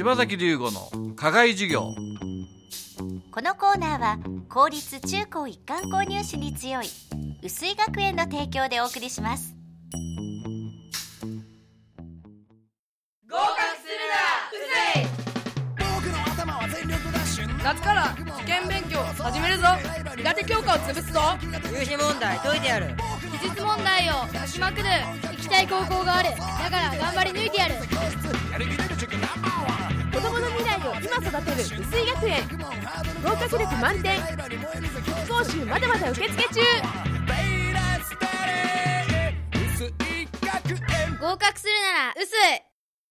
柴崎龍吾の課外授業。このコーナーは公立中高一貫購入士に強い薄井学園の提供でお送りします。合格するなうずい。夏から受験勉強始めるぞ。苦手教科を潰すぞ。入試問題解いてやる。技術問題を解きまくる。行きたい高校がある。だから頑る薄井学園。合格力満点。講習まだまだ受付中。合格するなら薄い。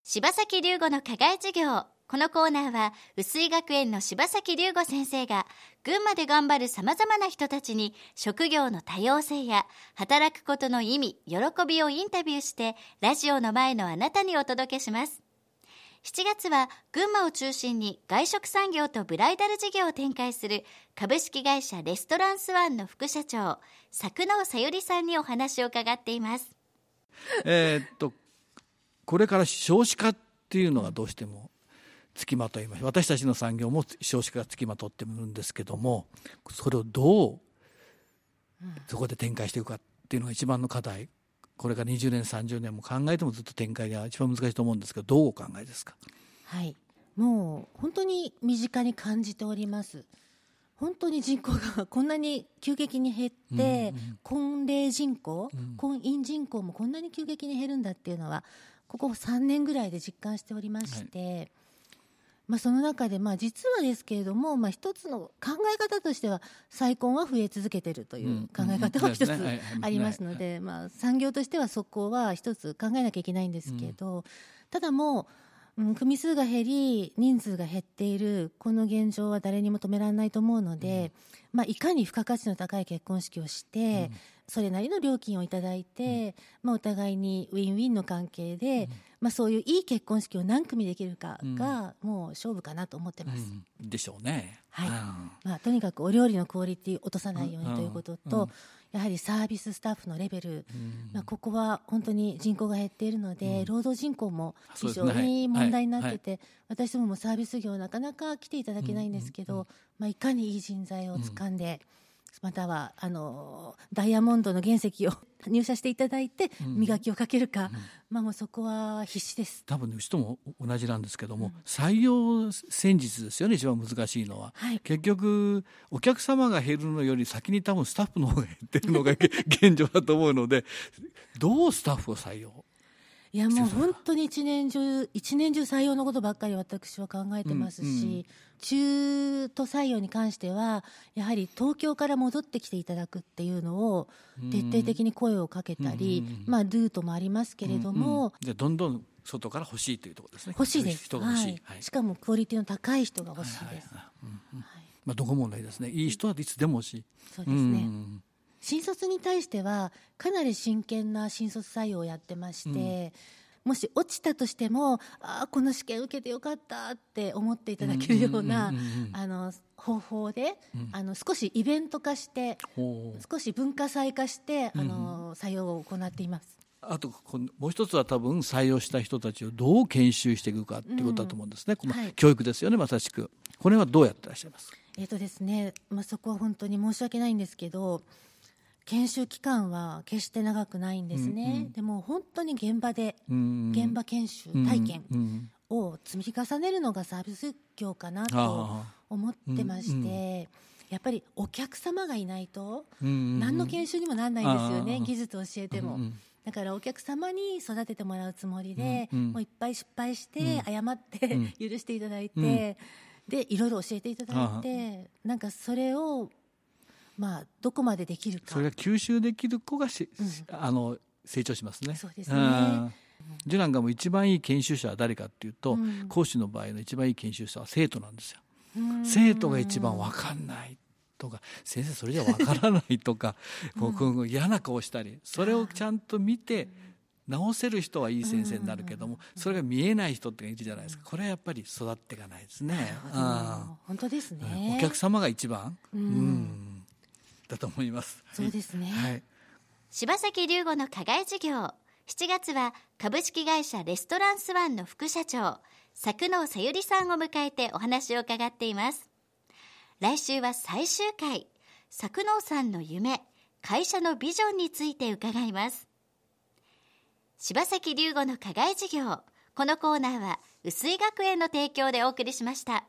柴崎龍吾の課外授業。このコーナーは薄井学園の柴崎龍吾先生が群馬で頑張るさまざまな人たちに職業の多様性や働くことの意味喜びをインタビューしてラジオの前のあなたにお届けします。7月は群馬を中心に外食産業とブライダル事業を展開する株式会社レストランスワンの副社長佐久野さゆりさんにお話を伺っています。えーっとこれから少子化っていうのがどうしてもつきまといます。私たちの産業も少子化がつきまとってるんですけどもそれをどうそこで展開していくかっていうのが一番の課題これから20年30年も考えてもずっと展開が一番難しいと思うんですけどどうお考えですか？はい、もう本当に身近に感じております。本当に人口がこんなに急激に減って、婚齢人口、婚姻人口もこんなに急激に減るんだっていうのはここ3年ぐらいで実感しておりまして、まあ、その中でまあ実はですけれども、まあ、一つの考え方としては再婚は増え続けてるという考え方は一つありますので、まあ、産業としてはそこは一つ考えなきゃいけないんですけど、ただもう、うん、組数が減り人数が減っているこの現状は誰にも止められないと思うので、まあ、いかに付加価値の高い結婚式をして、それなりの料金をいただいて、まあ、お互いにウィンウィンの関係で、まあ、そういういい結婚式を何組できるかが、もう勝負かなと思ってます。でしょうね。はい。うん。まあ、とにかくお料理のクオリティを落とさないようにということと、うん。うんやはりサービススタッフのレベル、まあ、ここは本当に人口が減っているので、労働人口も非常に問題になってて、私どももサービス業なかなか来ていただけないんですけど、まあ、いかにいい人材を掴んで、またはあのダイヤモンドの原石を 入社していただいて磨きをかけるか、まあ、もうそこは必死です。多分ねうちとも同じなんですけども、採用戦術ですよね一番難しいのは、はい。結局お客様が減るのより先に多分スタッフの方が減ってるのが 現状だと思うのでどうスタッフを採用？いやもう本当に一年中一年中採用のことばっかり私は考えてますし、中途採用に関してはやはり東京から戻ってきていただくっていうのを徹底的に声をかけたり、まあルートもありますけれども、うんじゃあどんどん外から欲しいというところですね。欲しいです。ははい。い、しかもクオリティの高い人が欲しいです、はいまあ、どこもないですね。いい人はいつでも欲しい。そうですね、ん新卒に対してはかなり真剣な新卒採用をやってまして、もし落ちたとしてもああこの試験受けてよかったって思っていただけるようなうんうんうんうんあの方法で、あの少しイベント化して少し文化祭化して、あの採用を行っています。あともう一つは多分採用した人たちをどう研修していくかっていうことだと思うんですね、このはい。教育ですよねまさしく。これはどうやってらっしゃいますか？えっ、とですね、まあ、そこは本当に申し訳ないんですけど研修期間は決して長くないんですね、でも本当に現場でん現場研修体験うんを積み重ねるのがサービス業かなとあ思ってまして、やっぱりお客様がいないとうん何の研修にもならないんですよね、技術を教えても。うんうんだからお客様に育ててもらうつもりで、うんうん。もういっぱい失敗して、謝って、許していただいて、ん。でいろいろ教えていただいてなんかそれをまあどこまでできるか。それが吸収できる子がし、あの成長しますね。そうですね。ん。うちなんかも一番いい研修者は誰かっていうと、うん。講師の場合の一番いい研修者は生徒なんですよ。うん。生徒が一番わかんないとか先生それじゃわからないとか、こうこう嫌な顔したりそれをちゃんと見て直せる人はいい先生になるけども、それが見えない人っているじゃないですか。これはやっぱり育っていかないですね。うん本当ですね。お客様が一番、うん。うんだと思います。そうですね。はい。柴崎龍吾の課外授業。7月は株式会社レストランスワンの副社長作能さゆりさんを迎えてお話を伺っています。来週は最終回作能さんの夢会社のビジョンについて伺います。柴崎龍吾の課外授業。このコーナーは薄井学園の提供でお送りしました。